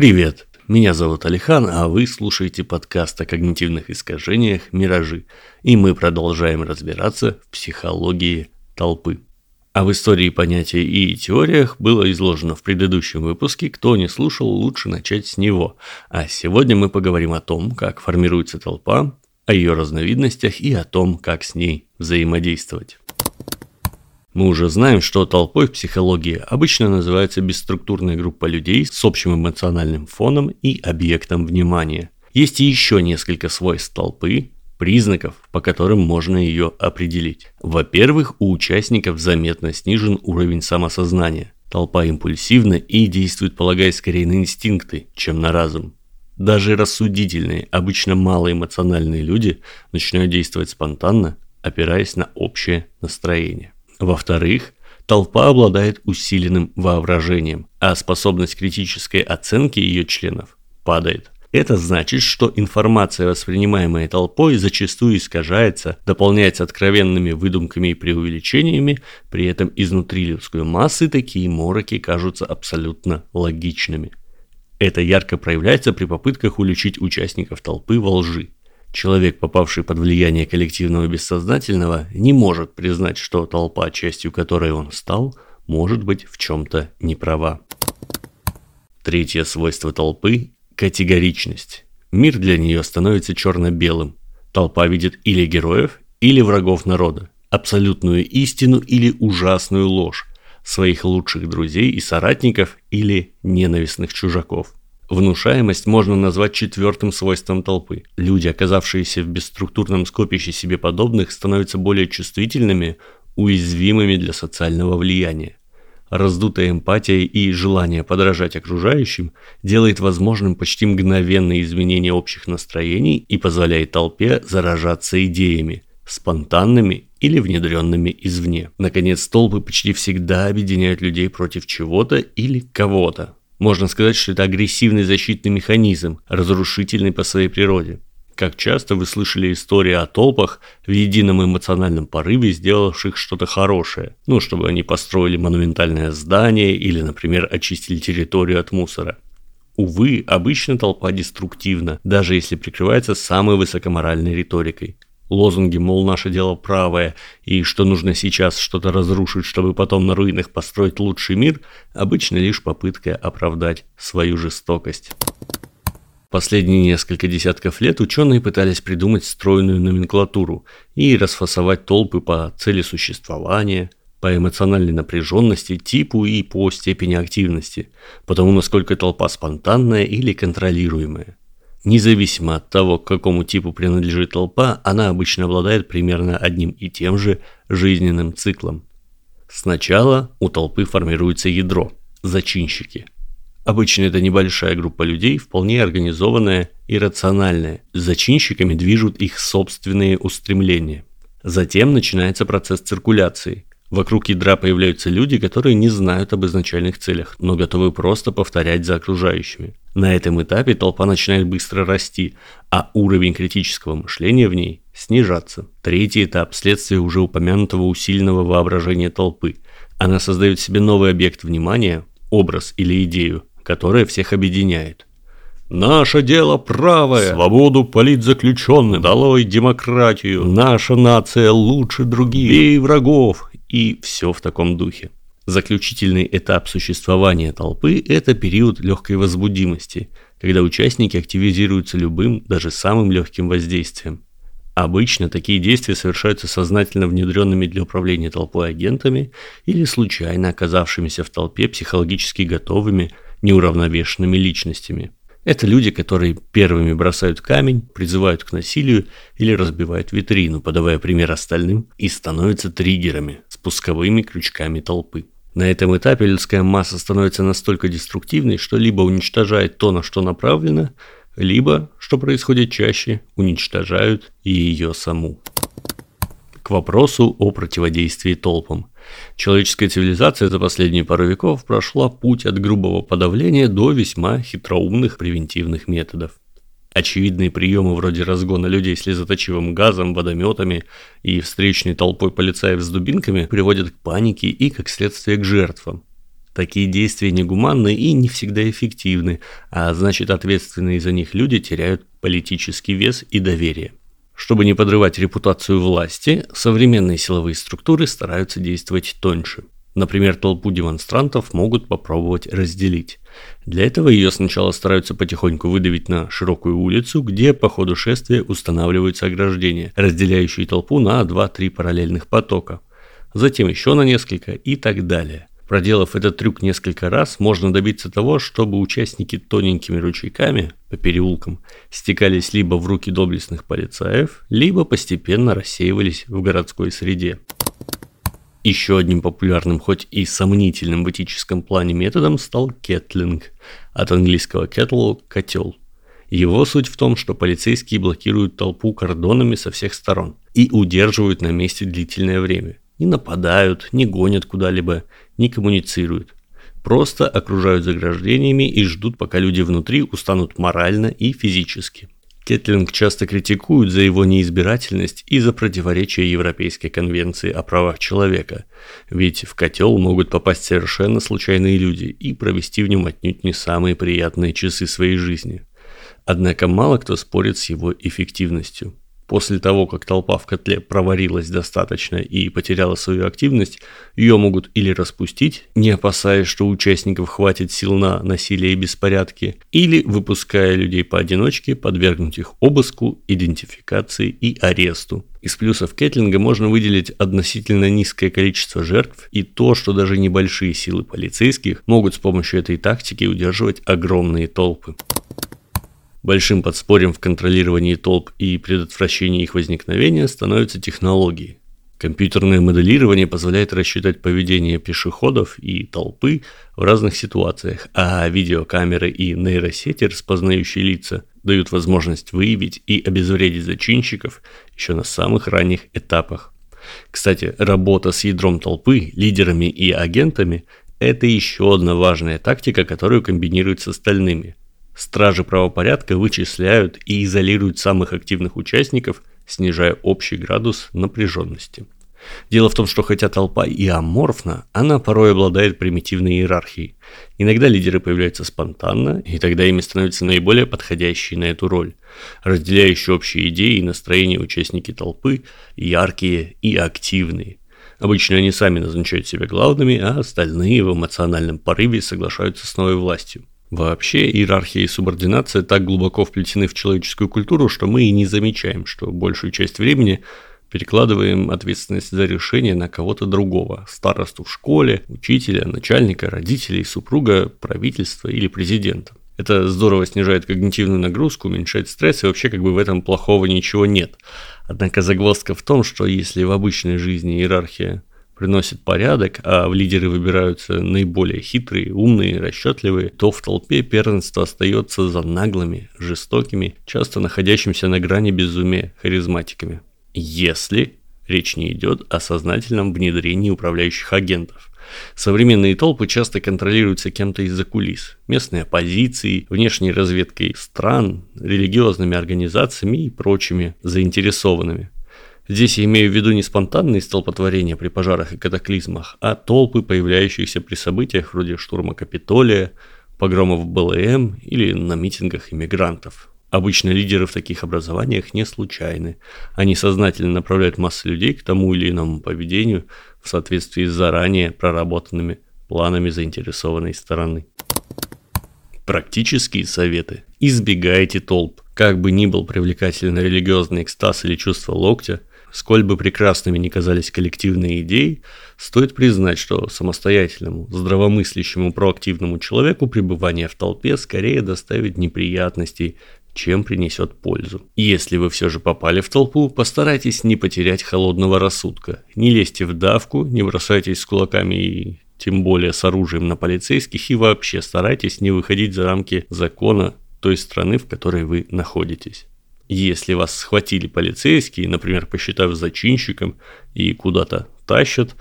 Привет, меня зовут Алихан, а вы слушаете подкаст о когнитивных искажениях «Миражи», и мы продолжаем разбираться в психологии толпы. А в истории понятий и теориях было изложено в предыдущем выпуске, кто не слушал, лучше начать с него. А сегодня мы поговорим о том, как формируется толпа, о ее разновидностях и о том, как с ней взаимодействовать. Мы уже знаем, что толпой в психологии обычно называется бесструктурная группа людей с общим эмоциональным фоном и объектом внимания. Есть и еще несколько свойств толпы, признаков, по которым можно ее определить. Во-первых, у участников заметно снижен уровень самосознания. Толпа импульсивна и действует, полагаясь скорее на инстинкты, чем на разум. Даже рассудительные, обычно малоэмоциональные люди начинают действовать спонтанно, опираясь на общее настроение. Во-вторых, толпа обладает усиленным воображением, а способность критической оценки ее членов падает. Это значит, что информация, воспринимаемая толпой, зачастую искажается, дополняется откровенными выдумками и преувеличениями, при этом изнутри людской массы такие мороки кажутся абсолютно логичными. Это ярко проявляется при попытках уличить участников толпы во лжи. Человек, попавший под влияние коллективного бессознательного, не может признать, что толпа, частью которой он стал, может быть в чем-то неправа. Третье свойство толпы – категоричность. Мир для нее становится черно-белым. Толпа видит или героев, или врагов народа, абсолютную истину или ужасную ложь, своих лучших друзей и соратников или ненавистных чужаков – Внушаемость можно назвать четвертым свойством толпы. Люди, оказавшиеся в бесструктурном скопище себе подобных, становятся более чувствительными, уязвимыми для социального влияния. Раздутая эмпатия и желание подражать окружающим делает возможным почти мгновенное изменение общих настроений и позволяет толпе заражаться идеями, спонтанными или внедренными извне. Наконец, толпы почти всегда объединяют людей против чего-то или кого-то, можно сказать, что это агрессивный защитный механизм, разрушительный по своей природе. Как часто вы слышали истории о толпах в едином эмоциональном порыве, сделавших что-то хорошее. Ну, чтобы они построили монументальное здание или, например, очистили территорию от мусора. Увы, обычно толпа деструктивна, даже если прикрывается самой высокоморальной риторикой. Лозунги, мол, наше дело правое, и что нужно сейчас что-то разрушить, чтобы потом на руинах построить лучший мир, обычно лишь попытка оправдать свою жестокость. Последние несколько десятков лет ученые пытались придумать стройную номенклатуру и расфасовать толпы по цели существования, по эмоциональной напряженности, типу и по степени активности, потому насколько толпа спонтанная или контролируемая. Независимо от того, к какому типу принадлежит толпа, она обычно обладает примерно одним и тем же жизненным циклом. Сначала у толпы формируется ядро – зачинщики. Обычно это небольшая группа людей, вполне организованная и рациональная. Зачинщиками движут их собственные устремления. Затем начинается процесс циркуляции – Вокруг ядра появляются люди, которые не знают об изначальных целях, но готовы просто повторять за окружающими. На этом этапе толпа начинает быстро расти, а уровень критического мышления в ней снижаться. Третий этап – следствие уже упомянутого усиленного воображения толпы. Она создает себе новый объект внимания, образ или идею, которая всех объединяет. Наше дело правое. Свободу политзаключенным. Долой демократию. Наша нация лучше других. Бей врагов и все в таком духе. Заключительный этап существования толпы – это период легкой возбудимости, когда участники активизируются любым, даже самым легким воздействием. Обычно такие действия совершаются сознательно внедренными для управления толпой агентами или случайно оказавшимися в толпе психологически готовыми, неуравновешенными личностями – это люди, которые первыми бросают камень, призывают к насилию или разбивают витрину, подавая пример остальным, и становятся триггерами, спусковыми крючками толпы. На этом этапе людская масса становится настолько деструктивной, что либо уничтожает то, на что направлено, либо, что происходит чаще, уничтожают и ее саму. К вопросу о противодействии толпам. Человеческая цивилизация за последние пару веков прошла путь от грубого подавления до весьма хитроумных превентивных методов. Очевидные приемы вроде разгона людей слезоточивым газом, водометами и встречной толпой полицаев с дубинками приводят к панике и, как следствие, к жертвам. Такие действия негуманны и не всегда эффективны, а значит ответственные за них люди теряют политический вес и доверие. Чтобы не подрывать репутацию власти, современные силовые структуры стараются действовать тоньше. Например, толпу демонстрантов могут попробовать разделить. Для этого ее сначала стараются потихоньку выдавить на широкую улицу, где по ходу шествия устанавливаются ограждения, разделяющие толпу на 2-3 параллельных потока. Затем еще на несколько и так далее. Проделав этот трюк несколько раз, можно добиться того, чтобы участники тоненькими ручейками по переулкам стекались либо в руки доблестных полицаев, либо постепенно рассеивались в городской среде. Еще одним популярным, хоть и сомнительным в этическом плане методом стал кеттлинг, от английского kettle – котел. Его суть в том, что полицейские блокируют толпу кордонами со всех сторон и удерживают на месте длительное время. Не нападают, не гонят куда-либо, не коммуницируют. Просто окружают заграждениями и ждут, пока люди внутри устанут морально и физически. Кеттлинг часто критикуют за его неизбирательность и за противоречие Европейской конвенции о правах человека, ведь в котел могут попасть совершенно случайные люди и провести в нем отнюдь не самые приятные часы своей жизни. Однако мало кто спорит с его эффективностью. После того, как толпа в котле проварилась достаточно и потеряла свою активность, ее могут или распустить, не опасаясь, что участников хватит сил на насилие и беспорядки, или, выпуская людей поодиночке, подвергнуть их обыску, идентификации и аресту. Из плюсов кетлинга можно выделить относительно низкое количество жертв и то, что даже небольшие силы полицейских могут с помощью этой тактики удерживать огромные толпы. Большим подспорьем в контролировании толп и предотвращении их возникновения становятся технологии. Компьютерное моделирование позволяет рассчитать поведение пешеходов и толпы в разных ситуациях, а видеокамеры и нейросети, распознающие лица, дают возможность выявить и обезвредить зачинщиков еще на самых ранних этапах. Кстати, работа с ядром толпы, лидерами и агентами – это еще одна важная тактика, которую комбинируют с остальными. Стражи правопорядка вычисляют и изолируют самых активных участников, снижая общий градус напряженности. Дело в том, что хотя толпа и аморфна, она порой обладает примитивной иерархией. Иногда лидеры появляются спонтанно, и тогда ими становятся наиболее подходящие на эту роль. Разделяющие общие идеи и настроения участники толпы яркие и активные. Обычно они сами назначают себя главными, а остальные в эмоциональном порыве соглашаются с новой властью. Вообще иерархия и субординация так глубоко вплетены в человеческую культуру, что мы и не замечаем, что большую часть времени перекладываем ответственность за решение на кого-то другого. Старосту в школе, учителя, начальника, родителей, супруга, правительства или президента. Это здорово снижает когнитивную нагрузку, уменьшает стресс, и вообще как бы в этом плохого ничего нет. Однако загвоздка в том, что если в обычной жизни иерархия приносит порядок, а в лидеры выбираются наиболее хитрые, умные, расчетливые, то в толпе первенство остается за наглыми, жестокими, часто находящимся на грани безумия харизматиками. Если речь не идет о сознательном внедрении управляющих агентов. Современные толпы часто контролируются кем-то из-за кулис, местной оппозицией, внешней разведкой стран, религиозными организациями и прочими заинтересованными. Здесь я имею в виду не спонтанные столпотворения при пожарах и катаклизмах, а толпы, появляющиеся при событиях вроде штурма Капитолия, погромов БЛМ или на митингах иммигрантов. Обычно лидеры в таких образованиях не случайны. Они сознательно направляют массы людей к тому или иному поведению в соответствии с заранее проработанными планами заинтересованной стороны. Практические советы. Избегайте толп. Как бы ни был привлекателен религиозный экстаз или чувство локтя, Сколь бы прекрасными ни казались коллективные идеи, стоит признать, что самостоятельному, здравомыслящему, проактивному человеку пребывание в толпе скорее доставит неприятностей, чем принесет пользу. Если вы все же попали в толпу, постарайтесь не потерять холодного рассудка. Не лезьте в давку, не бросайтесь с кулаками и тем более с оружием на полицейских и вообще старайтесь не выходить за рамки закона той страны, в которой вы находитесь. Если вас схватили полицейские, например, посчитав зачинщиком и куда-то тащат,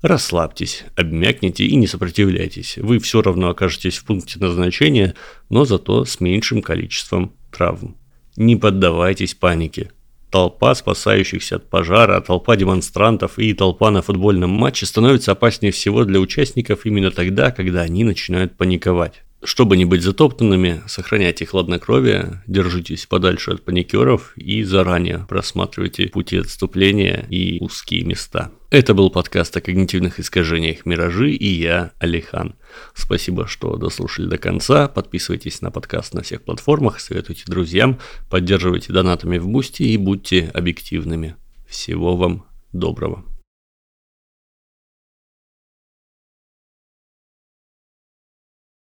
расслабьтесь, обмякните и не сопротивляйтесь. Вы все равно окажетесь в пункте назначения, но зато с меньшим количеством травм. Не поддавайтесь панике. толпа спасающихся от пожара, толпа демонстрантов и толпа на футбольном матче становится опаснее всего для участников именно тогда, когда они начинают паниковать. Чтобы не быть затоптанными, сохраняйте хладнокровие, держитесь подальше от паникеров и заранее просматривайте пути отступления и узкие места. Это был подкаст о когнитивных искажениях «Миражи» и я, Алихан. Спасибо, что дослушали до конца. Подписывайтесь на подкаст на всех платформах, советуйте друзьям, поддерживайте донатами в Boosty и будьте объективными. Всего вам доброго.